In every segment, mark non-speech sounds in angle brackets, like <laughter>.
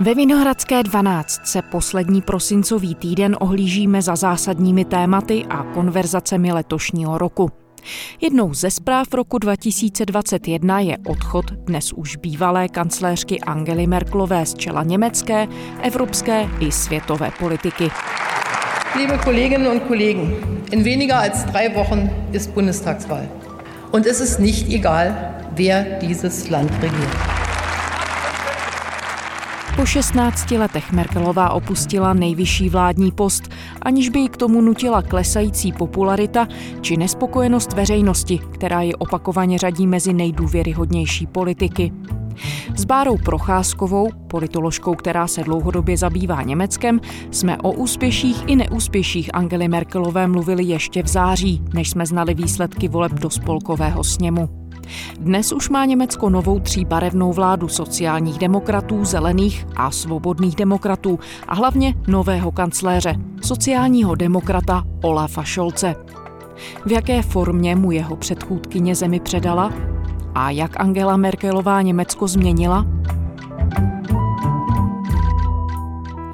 Ve Vinohradské 12 se poslední prosincový týden ohlížíme za zásadními tématy a konverzacemi letošního roku. Jednou ze zpráv roku 2021 je odchod dnes už bývalé kancléřky Angely Merkelové z čela německé, evropské i světové politiky. Liebe Kolleginnen und Kollegen, in weniger als drei Wochen ist Bundestagswahl. Und es ist nicht egal, wer dieses Land regiert. Po 16 letech Merkelová opustila nejvyšší vládní post, aniž by ji k tomu nutila klesající popularita či nespokojenost veřejnosti, která ji opakovaně řadí mezi nejdůvěryhodnější politiky. S Bárou Procházkovou, politoložkou, která se dlouhodobě zabývá Německem, jsme o úspěších i neúspěších Angely Merkelové mluvili ještě v září, než jsme znali výsledky voleb do spolkového sněmu. Dnes už má Německo novou tříbarevnou vládu sociálních demokratů, zelených a svobodných demokratů a hlavně nového kancléře, sociálního demokrata Olafa Scholze. V jaké formě mu jeho předchůdkyně zemi předala? A jak Angela Merkelová Německo změnila?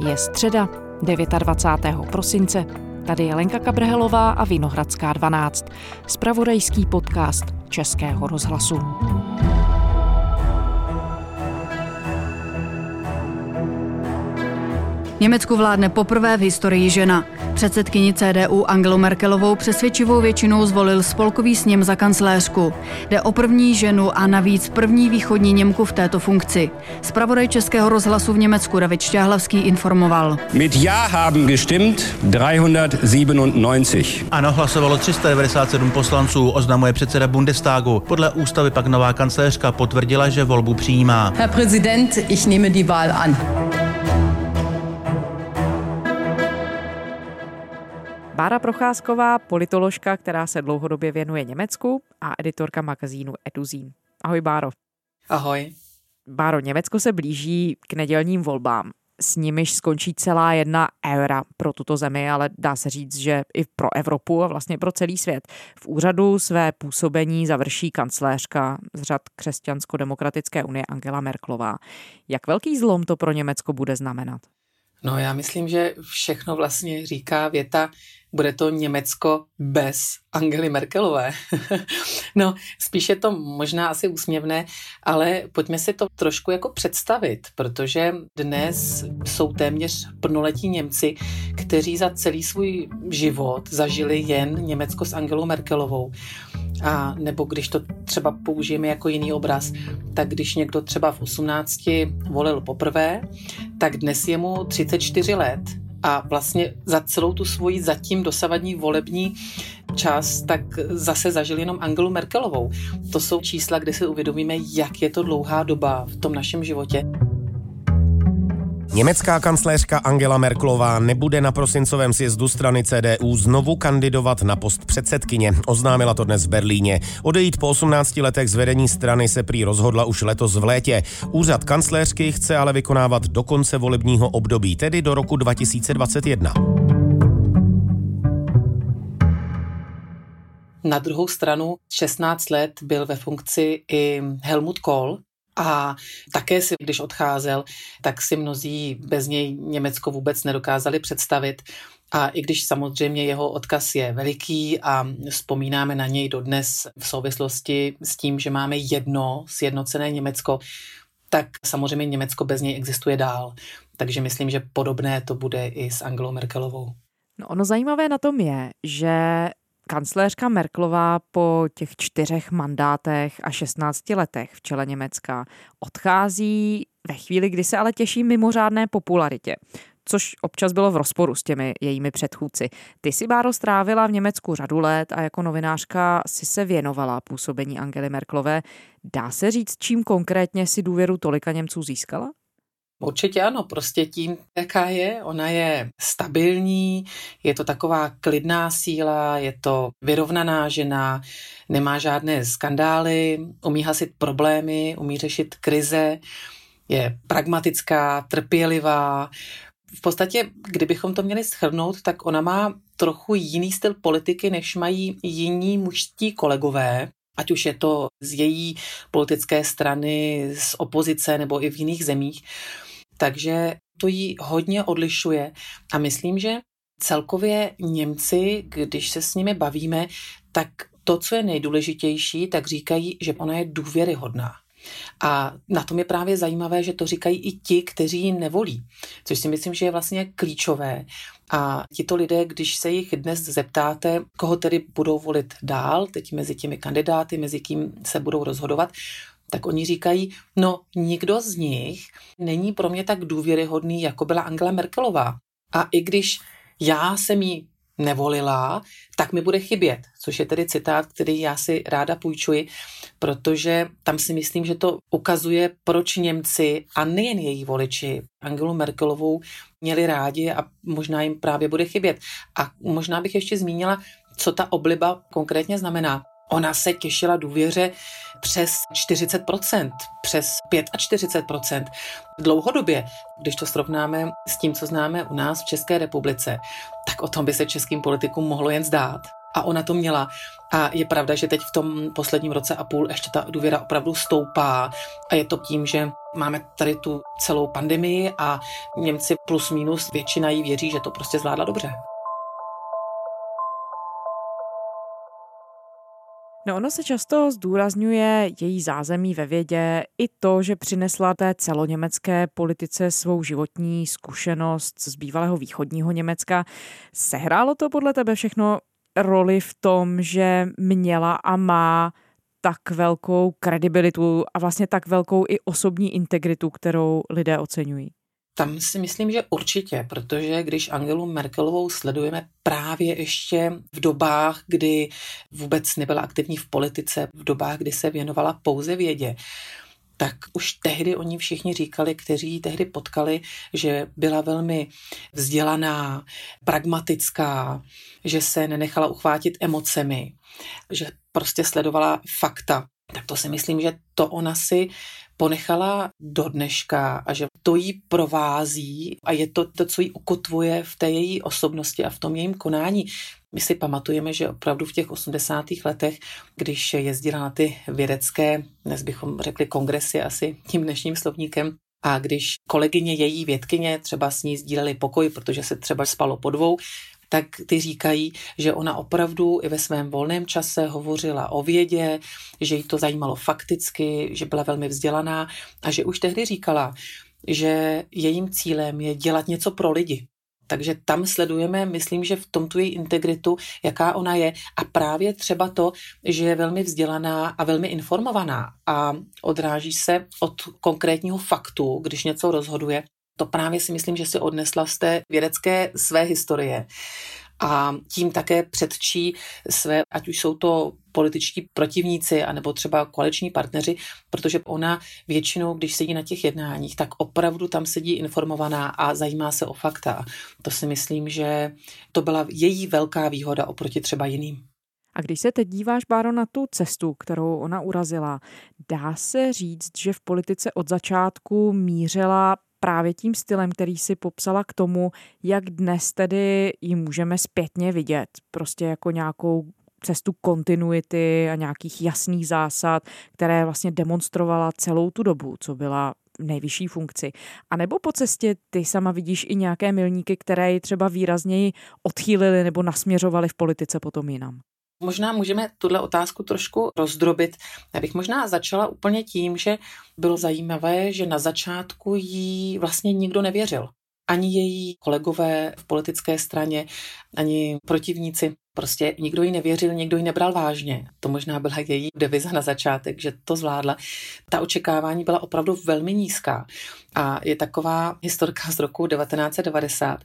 Je středa 29. prosince. Tady je Lenka Kabrhelová a Vinohradská 12. Spravodajský podcast Českého rozhlasu. Německu vládne poprvé v historii žena. Předsedkyni CDU Angelu Merkelovou přesvědčivou většinou zvolil spolkový sněm za kancléřku. Jde o první ženu a navíc první východní Němku v této funkci. Spravodaj Českého rozhlasu v Německu David Šťáhlavský informoval. Mit Ja haben gestimmt 397. Ano, hlasovalo 397 poslanců, oznamuje předseda Bundestagu. Podle ústavy pak nová kancléřka potvrdila, že volbu přijímá. Herr Präsident, ich nehme die Wahl an. Bára Procházková, politoložka, která se dlouhodobě věnuje Německu a editorka magazínu Eduzín. Ahoj Báro. Ahoj. Báro, Německo se blíží k nedělním volbám. S nimiž skončí celá jedna éra pro tuto zemi, ale dá se říct, že i pro Evropu a vlastně pro celý svět. V úřadu své působení završí kancléřka z řad Křesťansko-demokratické unie Angela Merklová. Jak velký zlom to pro Německo bude znamenat? No já myslím, že všechno vlastně říká věta, bude to Německo bez Angely Merkelové. <laughs> no, spíš je to možná asi úsměvné, ale pojďme si to trošku jako představit, protože dnes jsou téměř plnoletí Němci, kteří za celý svůj život zažili jen Německo s Angelou Merkelovou. A nebo když to třeba použijeme jako jiný obraz, tak když někdo třeba v 18 volil poprvé, tak dnes je mu 34 let a vlastně za celou tu svoji zatím dosavadní volební čas, tak zase zažil jenom Angelu Merkelovou. To jsou čísla, kde si uvědomíme, jak je to dlouhá doba v tom našem životě. Německá kancléřka Angela Merklová nebude na prosincovém sjezdu strany CDU znovu kandidovat na post předsedkyně. Oznámila to dnes v Berlíně. Odejít po 18 letech z vedení strany se prý rozhodla už letos v létě. Úřad kancléřky chce ale vykonávat do konce volebního období, tedy do roku 2021. Na druhou stranu 16 let byl ve funkci i Helmut Kohl, a také si, když odcházel, tak si mnozí bez něj Německo vůbec nedokázali představit. A i když samozřejmě jeho odkaz je veliký a vzpomínáme na něj dodnes v souvislosti s tím, že máme jedno sjednocené Německo, tak samozřejmě Německo bez něj existuje dál. Takže myslím, že podobné to bude i s Angelou Merkelovou. No ono zajímavé na tom je, že Kancléřka Merklová po těch čtyřech mandátech a 16 letech v čele Německa odchází ve chvíli, kdy se ale těší mimořádné popularitě což občas bylo v rozporu s těmi jejími předchůdci. Ty si, Báro, strávila v Německu řadu let a jako novinářka si se věnovala působení Angely Merklové. Dá se říct, čím konkrétně si důvěru tolika Němců získala? Určitě ano, prostě tím, jaká je, ona je stabilní, je to taková klidná síla, je to vyrovnaná žena, nemá žádné skandály, umí hasit problémy, umí řešit krize, je pragmatická, trpělivá. V podstatě, kdybychom to měli schrnout, tak ona má trochu jiný styl politiky, než mají jiní mužští kolegové, ať už je to z její politické strany, z opozice nebo i v jiných zemích Takže to jí hodně odlišuje a myslím, že celkově Němci, když se s nimi bavíme, tak to, co je nejdůležitější, tak říkají, že ona je důvěryhodná. A na tom je právě zajímavé, že to říkají i ti, kteří ji nevolí, což si myslím, že je vlastně klíčové. A tito lidé, když se jich dnes zeptáte, koho tedy budou volit dál, teď mezi těmi kandidáty, mezi kým se budou rozhodovat, tak oni říkají, no nikdo z nich není pro mě tak důvěryhodný, jako byla Angela Merkelová. A i když já jsem jí nevolila, tak mi bude chybět, což je tedy citát, který já si ráda půjčuji, protože tam si myslím, že to ukazuje, proč Němci a nejen její voliči Angelu Merkelovou měli rádi a možná jim právě bude chybět. A možná bych ještě zmínila, co ta obliba konkrétně znamená. Ona se těšila důvěře přes 40%, přes 45%. Dlouhodobě, když to srovnáme s tím, co známe u nás v České republice, tak o tom by se českým politikům mohlo jen zdát. A ona to měla. A je pravda, že teď v tom posledním roce a půl ještě ta důvěra opravdu stoupá. A je to tím, že máme tady tu celou pandemii a Němci plus minus většina jí věří, že to prostě zvládla dobře. No ono se často zdůrazňuje její zázemí ve vědě i to, že přinesla té celoněmecké politice svou životní zkušenost z bývalého východního Německa. Sehrálo to podle tebe všechno roli v tom, že měla a má tak velkou kredibilitu a vlastně tak velkou i osobní integritu, kterou lidé oceňují? Tam si myslím, že určitě, protože když Angelu Merkelovou sledujeme právě ještě v dobách, kdy vůbec nebyla aktivní v politice, v dobách, kdy se věnovala pouze vědě, tak už tehdy oni všichni říkali, kteří ji tehdy potkali, že byla velmi vzdělaná, pragmatická, že se nenechala uchvátit emocemi, že prostě sledovala fakta. Tak to si myslím, že to ona si ponechala do dneška a že to jí provází a je to to, co jí ukotvuje v té její osobnosti a v tom jejím konání. My si pamatujeme, že opravdu v těch 80. letech, když jezdila na ty vědecké, dnes bychom řekli kongresy asi tím dnešním slovníkem, a když kolegyně její vědkyně třeba s ní sdíleli pokoj, protože se třeba spalo po dvou, tak ty říkají, že ona opravdu i ve svém volném čase hovořila o vědě, že jí to zajímalo fakticky, že byla velmi vzdělaná a že už tehdy říkala, že jejím cílem je dělat něco pro lidi. Takže tam sledujeme, myslím, že v tom tu její integritu, jaká ona je a právě třeba to, že je velmi vzdělaná a velmi informovaná a odráží se od konkrétního faktu, když něco rozhoduje to právě si myslím, že si odnesla z té vědecké své historie a tím také předčí své, ať už jsou to političtí protivníci anebo třeba koaliční partneři, protože ona většinou, když sedí na těch jednáních, tak opravdu tam sedí informovaná a zajímá se o fakta. To si myslím, že to byla její velká výhoda oproti třeba jiným. A když se teď díváš, Báro, na tu cestu, kterou ona urazila, dá se říct, že v politice od začátku mířila právě tím stylem, který si popsala k tomu, jak dnes tedy ji můžeme zpětně vidět. Prostě jako nějakou cestu kontinuity a nějakých jasných zásad, které vlastně demonstrovala celou tu dobu, co byla nejvyšší funkci. A nebo po cestě ty sama vidíš i nějaké milníky, které ji třeba výrazněji odchýlily nebo nasměřovaly v politice potom jinam? Možná můžeme tuhle otázku trošku rozdrobit. Já bych možná začala úplně tím, že bylo zajímavé, že na začátku jí vlastně nikdo nevěřil. Ani její kolegové v politické straně, ani protivníci. Prostě nikdo jí nevěřil, nikdo ji nebral vážně. To možná byla její deviza na začátek, že to zvládla. Ta očekávání byla opravdu velmi nízká. A je taková historka z roku 1990,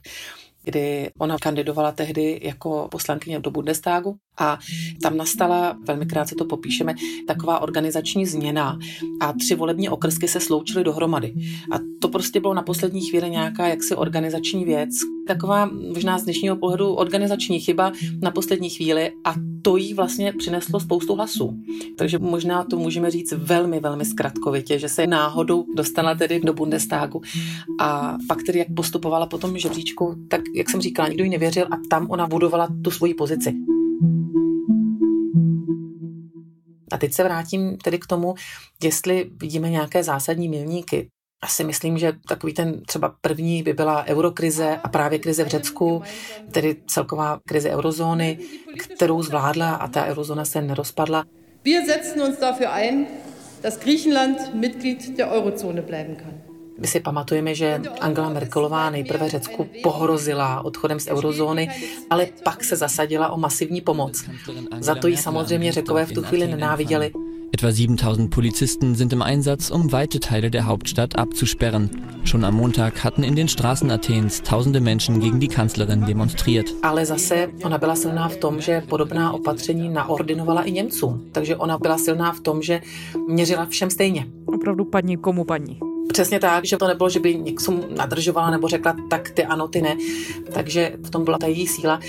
kdy ona kandidovala tehdy jako poslankyně do Bundestagu a tam nastala, velmi krátce to popíšeme, taková organizační změna a tři volební okrsky se sloučily dohromady. A to prostě bylo na poslední chvíli nějaká jaksi organizační věc, taková možná z dnešního pohledu organizační chyba na poslední chvíli a to jí vlastně přineslo spoustu hlasů. Takže možná to můžeme říct velmi, velmi zkratkovitě, že se náhodou dostala tedy do Bundestagu a pak tedy jak postupovala po tom žebříčku, tak jak jsem říkala, nikdo jí nevěřil a tam ona budovala tu svoji pozici. A teď se vrátím tedy k tomu, jestli vidíme nějaké zásadní milníky. asi myslím, že takový ten třeba první by byla eurokrize a právě krize v Řecku, tedy celková krize eurozóny, kterou zvládla a ta eurozóna se nerozpadla. Wir setzen uns dafür ein, dass Griechenland Mitglied der Eurozone bleiben kann. My si pamatujeme, že Angela Merkelová nejprve Řecku pohrozila odchodem z eurozóny, ale pak se zasadila o masivní pomoc. Za to jí samozřejmě Řekové v tu chvíli nenáviděli. Etwa 7000 Polizisten sind im Einsatz, um weite Teile der Hauptstadt abzusperren. Schon am Montag hatten in den Straßen Athens tausende Menschen gegen die Kanzlerin demonstriert. Ale zase ona byla silná v tom, že podobná opatření naordinovala i Němcům. Takže ona byla silná v tom, že měřila všem stejně. Opravdu padni komu padni. Přesně tak, že to nebylo, že by někomu nadržovala nebo řekla tak ty ano, ty ne. Takže v tom byla ta její síla.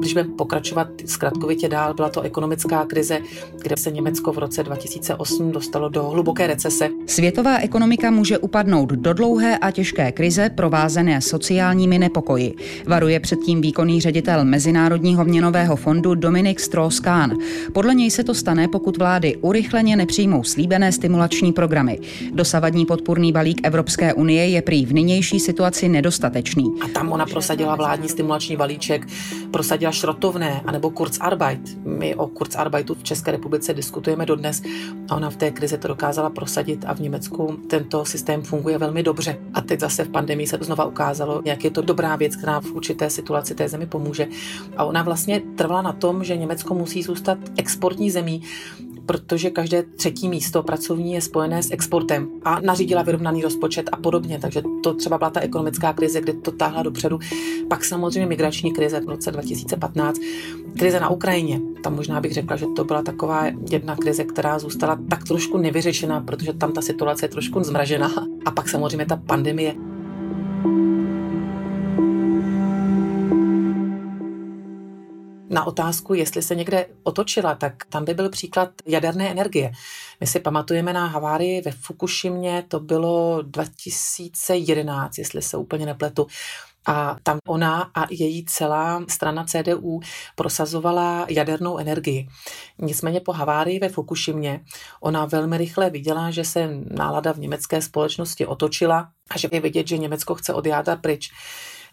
Když budeme pokračovat zkratkovitě dál, byla to ekonomická krize, kde se Německo v roce 2008 dostalo do hluboké recese. Světová ekonomika může upadnout do dlouhé a těžké krize provázené sociálními nepokoji. Varuje předtím výkonný ředitel Mezinárodního měnového fondu Dominik Strauss-Kahn. Podle něj se to stane, pokud vlády urychleně nepřijmou slíbené stimulační programy. Dosavadní podpůrný balík Evropské unie je prý v nynější situaci nedostatečný. A tam ona prosadila vládní stimulační balíček, prosadila šrotovné anebo Kurzarbeit. My o Kurzarbeitu v České republice diskutujeme dodnes a ona v té krizi to dokázala prosadit a v Německu tento systém funguje velmi dobře. A teď zase v pandemii se znova ukázalo, jak je to dobrá věc, která v určité situaci té zemi pomůže. A ona vlastně trvala na tom, že Německo musí zůstat exportní zemí, protože každé třetí místo pracovní je spojené s exportem a nařídila vyrovnaný rozpočet a podobně. Takže to třeba byla ta ekonomická krize, kde to táhla dopředu. Pak samozřejmě migrační krize v roce 2015, krize na Ukrajině. Tam možná bych řekla, že to byla taková jedna krize, která zůstala tak trošku nevyřešená, protože tam ta situace je trošku zmražená. A pak samozřejmě ta pandemie. Na otázku, jestli se někde otočila, tak tam by byl příklad jaderné energie. My si pamatujeme na havárii ve Fukushimě, to bylo 2011, jestli se úplně nepletu. A tam ona a její celá strana CDU prosazovala jadernou energii. Nicméně po havárii ve Fukushimě ona velmi rychle viděla, že se nálada v německé společnosti otočila a že je vidět, že Německo chce od jádra pryč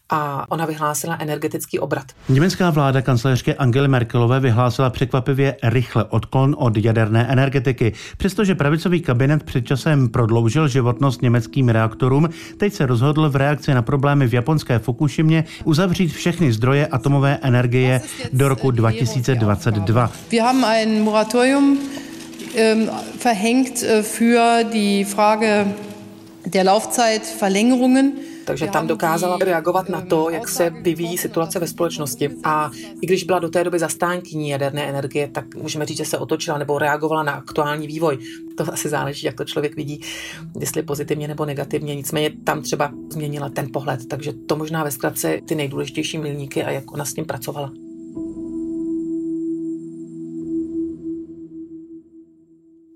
a ona vyhlásila energetický obrat. Německá vláda kancléřky Angely Merkelové vyhlásila překvapivě rychle odklon od jaderné energetiky. Přestože pravicový kabinet před časem prodloužil životnost německým reaktorům, teď se rozhodl v reakci na problémy v japonské Fukushimě uzavřít všechny zdroje atomové energie do roku 2022. Wir haben ein Moratorium ähm, verhängt äh, für die Frage der Laufzeitverlängerungen. Takže tam dokázala reagovat na to, jak se vyvíjí situace ve společnosti. A i když byla do té doby zastánkyní jaderné energie, tak můžeme říct, že se otočila nebo reagovala na aktuální vývoj. To asi záleží, jak to člověk vidí, jestli pozitivně nebo negativně. Nicméně tam třeba změnila ten pohled, takže to možná ve zkratce ty nejdůležitější milníky a jak ona s tím pracovala.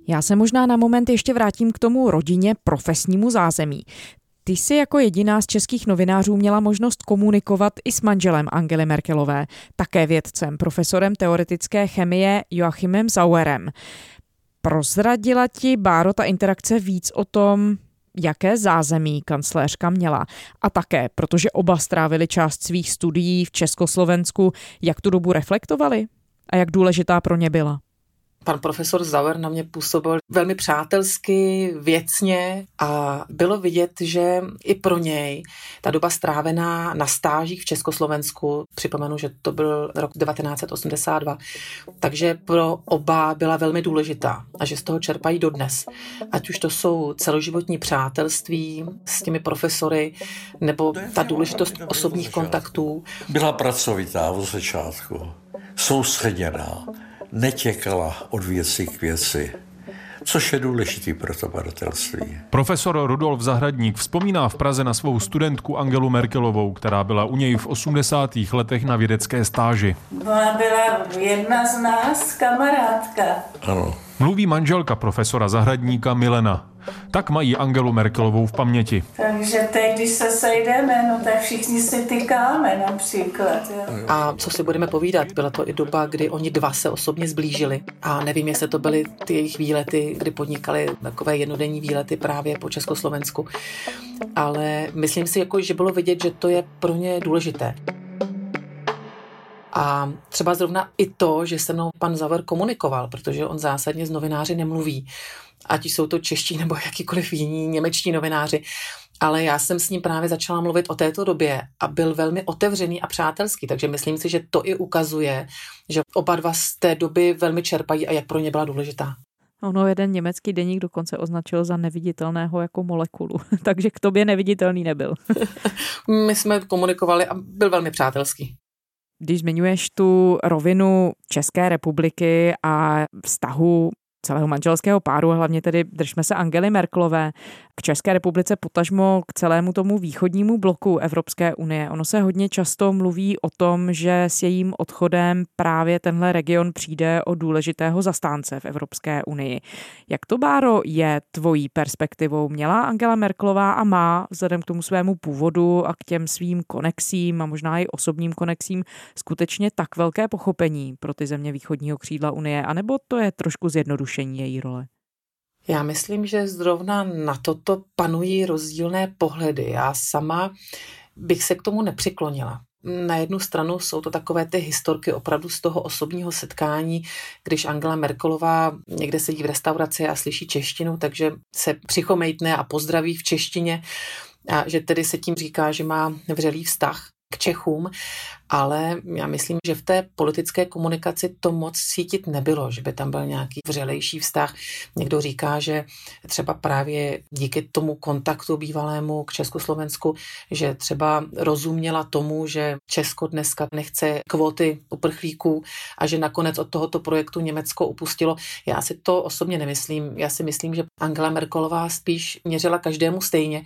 Já se možná na moment ještě vrátím k tomu rodině profesnímu zázemí. Ty jsi jako jediná z českých novinářů měla možnost komunikovat i s manželem Angely Merkelové, také vědcem, profesorem teoretické chemie Joachimem Zauerem. Prozradila ti, Báro, ta interakce víc o tom, jaké zázemí kancléřka měla. A také, protože oba strávili část svých studií v Československu, jak tu dobu reflektovali a jak důležitá pro ně byla. Pan profesor Zauer na mě působil velmi přátelsky, věcně a bylo vidět, že i pro něj ta doba strávená na stážích v Československu, připomenu, že to byl rok 1982, takže pro oba byla velmi důležitá a že z toho čerpají dodnes. Ať už to jsou celoživotní přátelství s těmi profesory, nebo ta důležitost osobních kontaktů. Byla pracovitá od začátku, soustředěná netěkala od věci k věci což je důležitý pro to badatelství. Profesor Rudolf Zahradník vzpomíná v Praze na svou studentku Angelu Merkelovou, která byla u něj v 80. letech na vědecké stáži. Ona byla jedna z nás, kamarádka. Ano. Mluví manželka profesora Zahradníka Milena. Tak mají Angelu Merkelovou v paměti. Takže teď, když se sejdeme, no tak všichni si tykáme například. Jo. A co si budeme povídat, byla to i doba, kdy oni dva se osobně zblížili. A nevím, jestli to byly ty jejich výlety, kdy podnikali takové jednodenní výlety právě po Československu. Ale myslím si, jako, že bylo vidět, že to je pro ně důležité. A třeba zrovna i to, že se mnou pan Zaver komunikoval, protože on zásadně s novináři nemluví, ať jsou to čeští nebo jakýkoliv jiní němečtí novináři, ale já jsem s ním právě začala mluvit o této době a byl velmi otevřený a přátelský, takže myslím si, že to i ukazuje, že oba dva z té doby velmi čerpají a jak pro ně byla důležitá. Ono jeden německý deník dokonce označil za neviditelného jako molekulu, <laughs> takže k tobě neviditelný nebyl. <laughs> My jsme komunikovali a byl velmi přátelský. Když zmiňuješ tu rovinu České republiky a vztahu celého manželského páru, hlavně tedy držme se Angely Merklové, k České republice, potažmo k celému tomu východnímu bloku Evropské unie. Ono se hodně často mluví o tom, že s jejím odchodem právě tenhle region přijde o důležitého zastánce v Evropské unii. Jak to, Báro, je tvojí perspektivou? Měla Angela Merklová a má vzhledem k tomu svému původu a k těm svým konexím a možná i osobním konexím skutečně tak velké pochopení pro ty země východního křídla Unie, anebo to je trošku zjednodušení její role? Já myslím, že zrovna na toto panují rozdílné pohledy. Já sama bych se k tomu nepřiklonila. Na jednu stranu jsou to takové ty historky opravdu z toho osobního setkání, když Angela Merkelová někde sedí v restauraci a slyší češtinu, takže se přichomejtne a pozdraví v češtině a že tedy se tím říká, že má vřelý vztah k Čechům, ale já myslím, že v té politické komunikaci to moc cítit nebylo, že by tam byl nějaký vřelejší vztah. Někdo říká, že třeba právě díky tomu kontaktu bývalému k Československu, že třeba rozuměla tomu, že Česko dneska nechce kvóty uprchlíků a že nakonec od tohoto projektu Německo upustilo. Já si to osobně nemyslím. Já si myslím, že Angela Merkelová spíš měřila každému stejně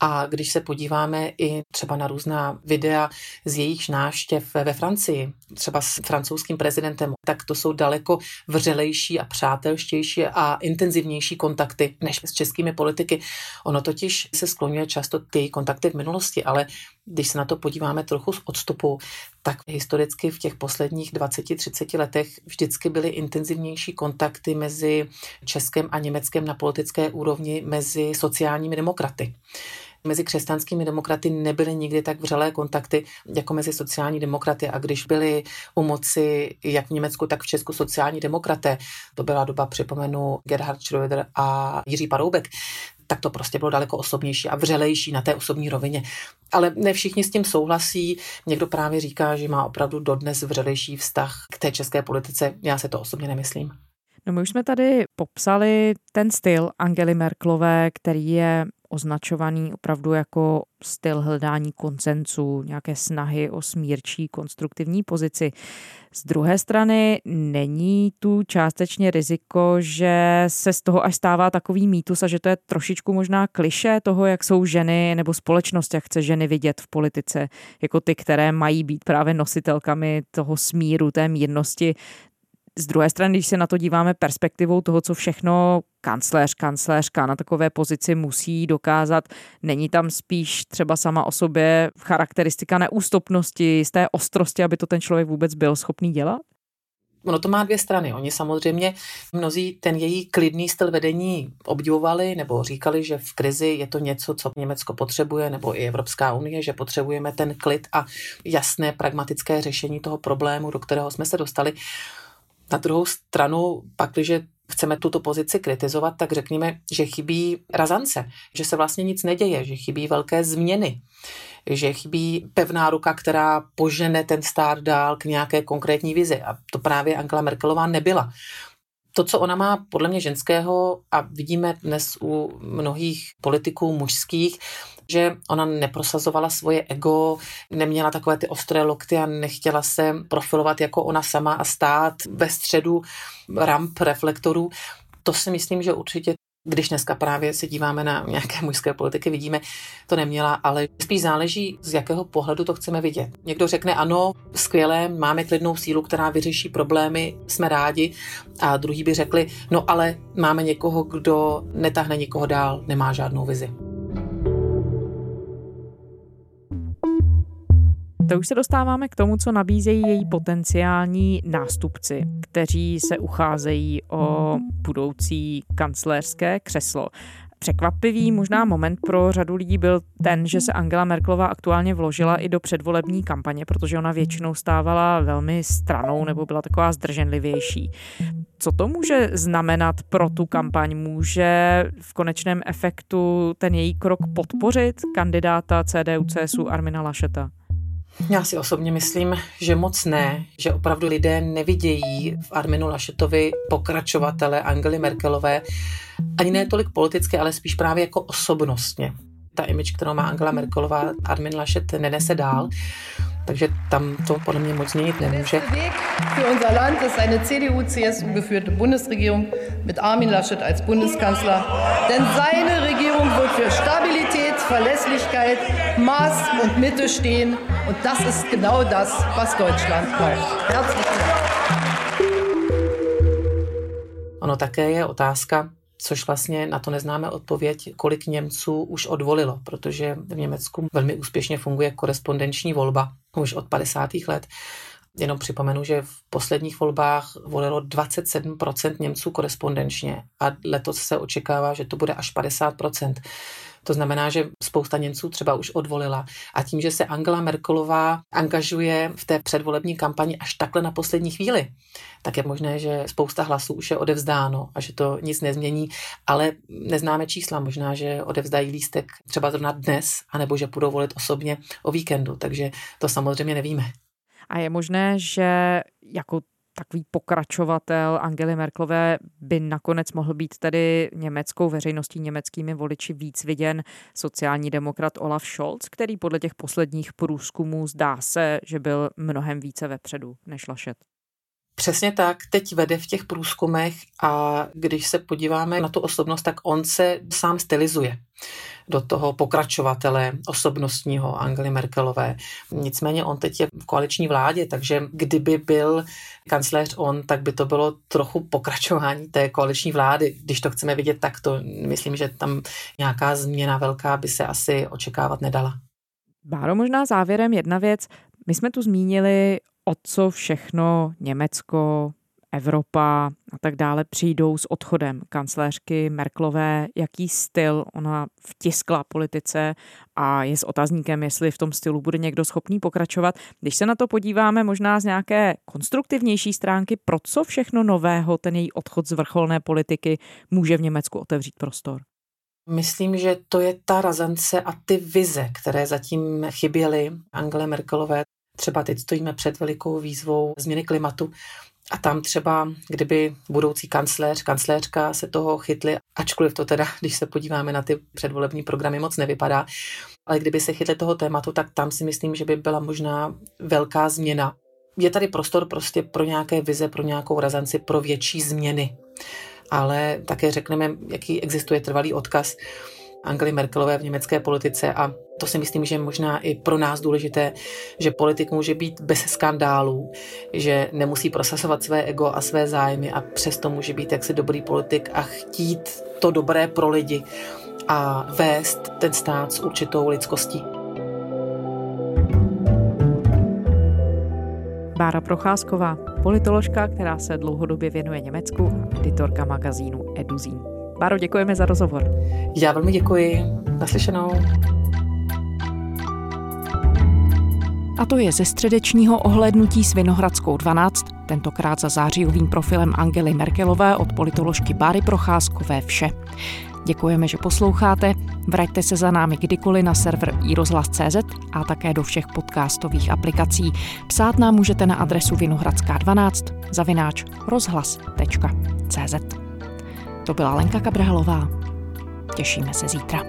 a když se podíváme i třeba na různá videa z jejich návštěv ve Francii, třeba s francouzským prezidentem, tak to jsou daleko vřelejší a přátelštější a intenzivnější kontakty než s českými politiky. Ono totiž se skloňuje často ty kontakty v minulosti, ale když se na to podíváme trochu z odstupu, tak historicky v těch posledních 20-30 letech vždycky byly intenzivnější kontakty mezi Českem a Německem na politické úrovni mezi sociálními demokraty mezi křesťanskými demokraty nebyly nikdy tak vřelé kontakty jako mezi sociální demokraty a když byli u moci jak v Německu, tak v Česku sociální demokraté, to byla doba, připomenu, Gerhard Schröder a Jiří Paroubek, tak to prostě bylo daleko osobnější a vřelejší na té osobní rovině. Ale ne všichni s tím souhlasí. Někdo právě říká, že má opravdu dodnes vřelejší vztah k té české politice. Já se to osobně nemyslím. No my už jsme tady popsali ten styl Angely Merklové, který je označovaný opravdu jako styl hledání koncensu, nějaké snahy o smírčí konstruktivní pozici. Z druhé strany není tu částečně riziko, že se z toho až stává takový mýtus a že to je trošičku možná kliše toho, jak jsou ženy nebo společnost, jak chce ženy vidět v politice, jako ty, které mají být právě nositelkami toho smíru, té mírnosti. Z druhé strany, když se na to díváme perspektivou toho, co všechno kancléř, kancléřka na takové pozici musí dokázat, není tam spíš třeba sama o sobě charakteristika neústupnosti, z té ostrosti, aby to ten člověk vůbec byl schopný dělat? Ono to má dvě strany. Oni samozřejmě mnozí ten její klidný styl vedení obdivovali nebo říkali, že v krizi je to něco, co Německo potřebuje, nebo i Evropská unie, že potřebujeme ten klid a jasné pragmatické řešení toho problému, do kterého jsme se dostali. Na druhou stranu, pak, když chceme tuto pozici kritizovat, tak řekněme, že chybí razance, že se vlastně nic neděje, že chybí velké změny, že chybí pevná ruka, která požene ten stát dál k nějaké konkrétní vizi. A to právě Angela Merkelová nebyla to, co ona má podle mě ženského a vidíme dnes u mnohých politiků mužských, že ona neprosazovala svoje ego, neměla takové ty ostré lokty a nechtěla se profilovat jako ona sama a stát ve středu ramp reflektorů. To si myslím, že určitě když dneska právě se díváme na nějaké mužské politiky, vidíme, to neměla, ale spíš záleží, z jakého pohledu to chceme vidět. Někdo řekne, ano, skvělé, máme klidnou sílu, která vyřeší problémy, jsme rádi, a druhý by řekli, no ale máme někoho, kdo netahne nikoho dál, nemá žádnou vizi. To už se dostáváme k tomu, co nabízejí její potenciální nástupci, kteří se ucházejí o budoucí kancléřské křeslo. Překvapivý možná moment pro řadu lidí byl ten, že se Angela Merklová aktuálně vložila i do předvolební kampaně, protože ona většinou stávala velmi stranou nebo byla taková zdrženlivější. Co to může znamenat pro tu kampaň? Může v konečném efektu ten její krok podpořit kandidáta CDU-CSU Armina Lašeta? Já si osobně myslím, že moc ne, že opravdu lidé nevidějí v Arminu Lašetovi pokračovatele Angely Merkelové, ani ne tolik politicky, ale spíš právě jako osobnostně. Ta image, kterou má Angela Merkelová, Armin Laschet nenese dál. Takže tam to podle mě moc změnit nemůže. Armin Laschet als Bundeskanzler. Denn seine Regierung wird für Stabilität, Verlässlichkeit, Maß und Mitte stehen. Und das ist genau das, was Deutschland braucht. Herzlichen Dank. Ono také je otázka, což vlastně na to neznáme odpověď, kolik Němců už odvolilo, protože v Německu velmi úspěšně funguje korespondenční volba už od 50. let. Jenom připomenu, že v posledních volbách volilo 27% Němců korespondenčně a letos se očekává, že to bude až 50%. To znamená, že spousta Němců třeba už odvolila. A tím, že se Angela Merkelová angažuje v té předvolební kampani až takhle na poslední chvíli, tak je možné, že spousta hlasů už je odevzdáno a že to nic nezmění, ale neznáme čísla. Možná, že odevzdají lístek třeba zrovna dnes, anebo že půjdou volit osobně o víkendu, takže to samozřejmě nevíme. A je možné, že jako takový pokračovatel Angely Merklové by nakonec mohl být tedy německou veřejností, německými voliči víc viděn sociální demokrat Olaf Scholz, který podle těch posledních průzkumů zdá se, že byl mnohem více vepředu než Lašet. Přesně tak, teď vede v těch průzkumech a když se podíváme na tu osobnost, tak on se sám stylizuje do toho pokračovatele osobnostního Angely Merkelové. Nicméně on teď je v koaliční vládě, takže kdyby byl kancléř on, tak by to bylo trochu pokračování té koaliční vlády. Když to chceme vidět takto, myslím, že tam nějaká změna velká by se asi očekávat nedala. Báro, možná závěrem jedna věc. My jsme tu zmínili, o co všechno Německo, Evropa a tak dále přijdou s odchodem kancléřky Merklové, jaký styl ona vtiskla politice a je s otazníkem, jestli v tom stylu bude někdo schopný pokračovat. Když se na to podíváme možná z nějaké konstruktivnější stránky, pro co všechno nového ten její odchod z vrcholné politiky může v Německu otevřít prostor? Myslím, že to je ta razance a ty vize, které zatím chyběly Angele Merkelové. Třeba teď stojíme před velikou výzvou změny klimatu a tam třeba, kdyby budoucí kancléř, kancléřka se toho chytli, ačkoliv to teda, když se podíváme na ty předvolební programy, moc nevypadá, ale kdyby se chytli toho tématu, tak tam si myslím, že by byla možná velká změna. Je tady prostor prostě pro nějaké vize, pro nějakou razanci, pro větší změny. Ale také řekneme, jaký existuje trvalý odkaz Angely Merkelové v německé politice a to si myslím, že je možná i pro nás důležité, že politik může být bez skandálů, že nemusí prosazovat své ego a své zájmy a přesto může být jaksi dobrý politik a chtít to dobré pro lidi a vést ten stát s určitou lidskostí. Bára Procházková, politoložka, která se dlouhodobě věnuje Německu, editorka magazínu Eduzín. Báro, děkujeme za rozhovor. Já velmi děkuji. Naslyšenou. A to je ze středečního ohlednutí s Vinohradskou 12, tentokrát za zářijovým profilem Angely Merkelové od politoložky Báry Procházkové vše. Děkujeme, že posloucháte. Vraťte se za námi kdykoliv na server iRozhlas.cz a také do všech podcastových aplikací. Psát nám můžete na adresu vinohradská12 zavináč rozhlas.cz. To byla Lenka Kabrhalová. Těšíme se zítra.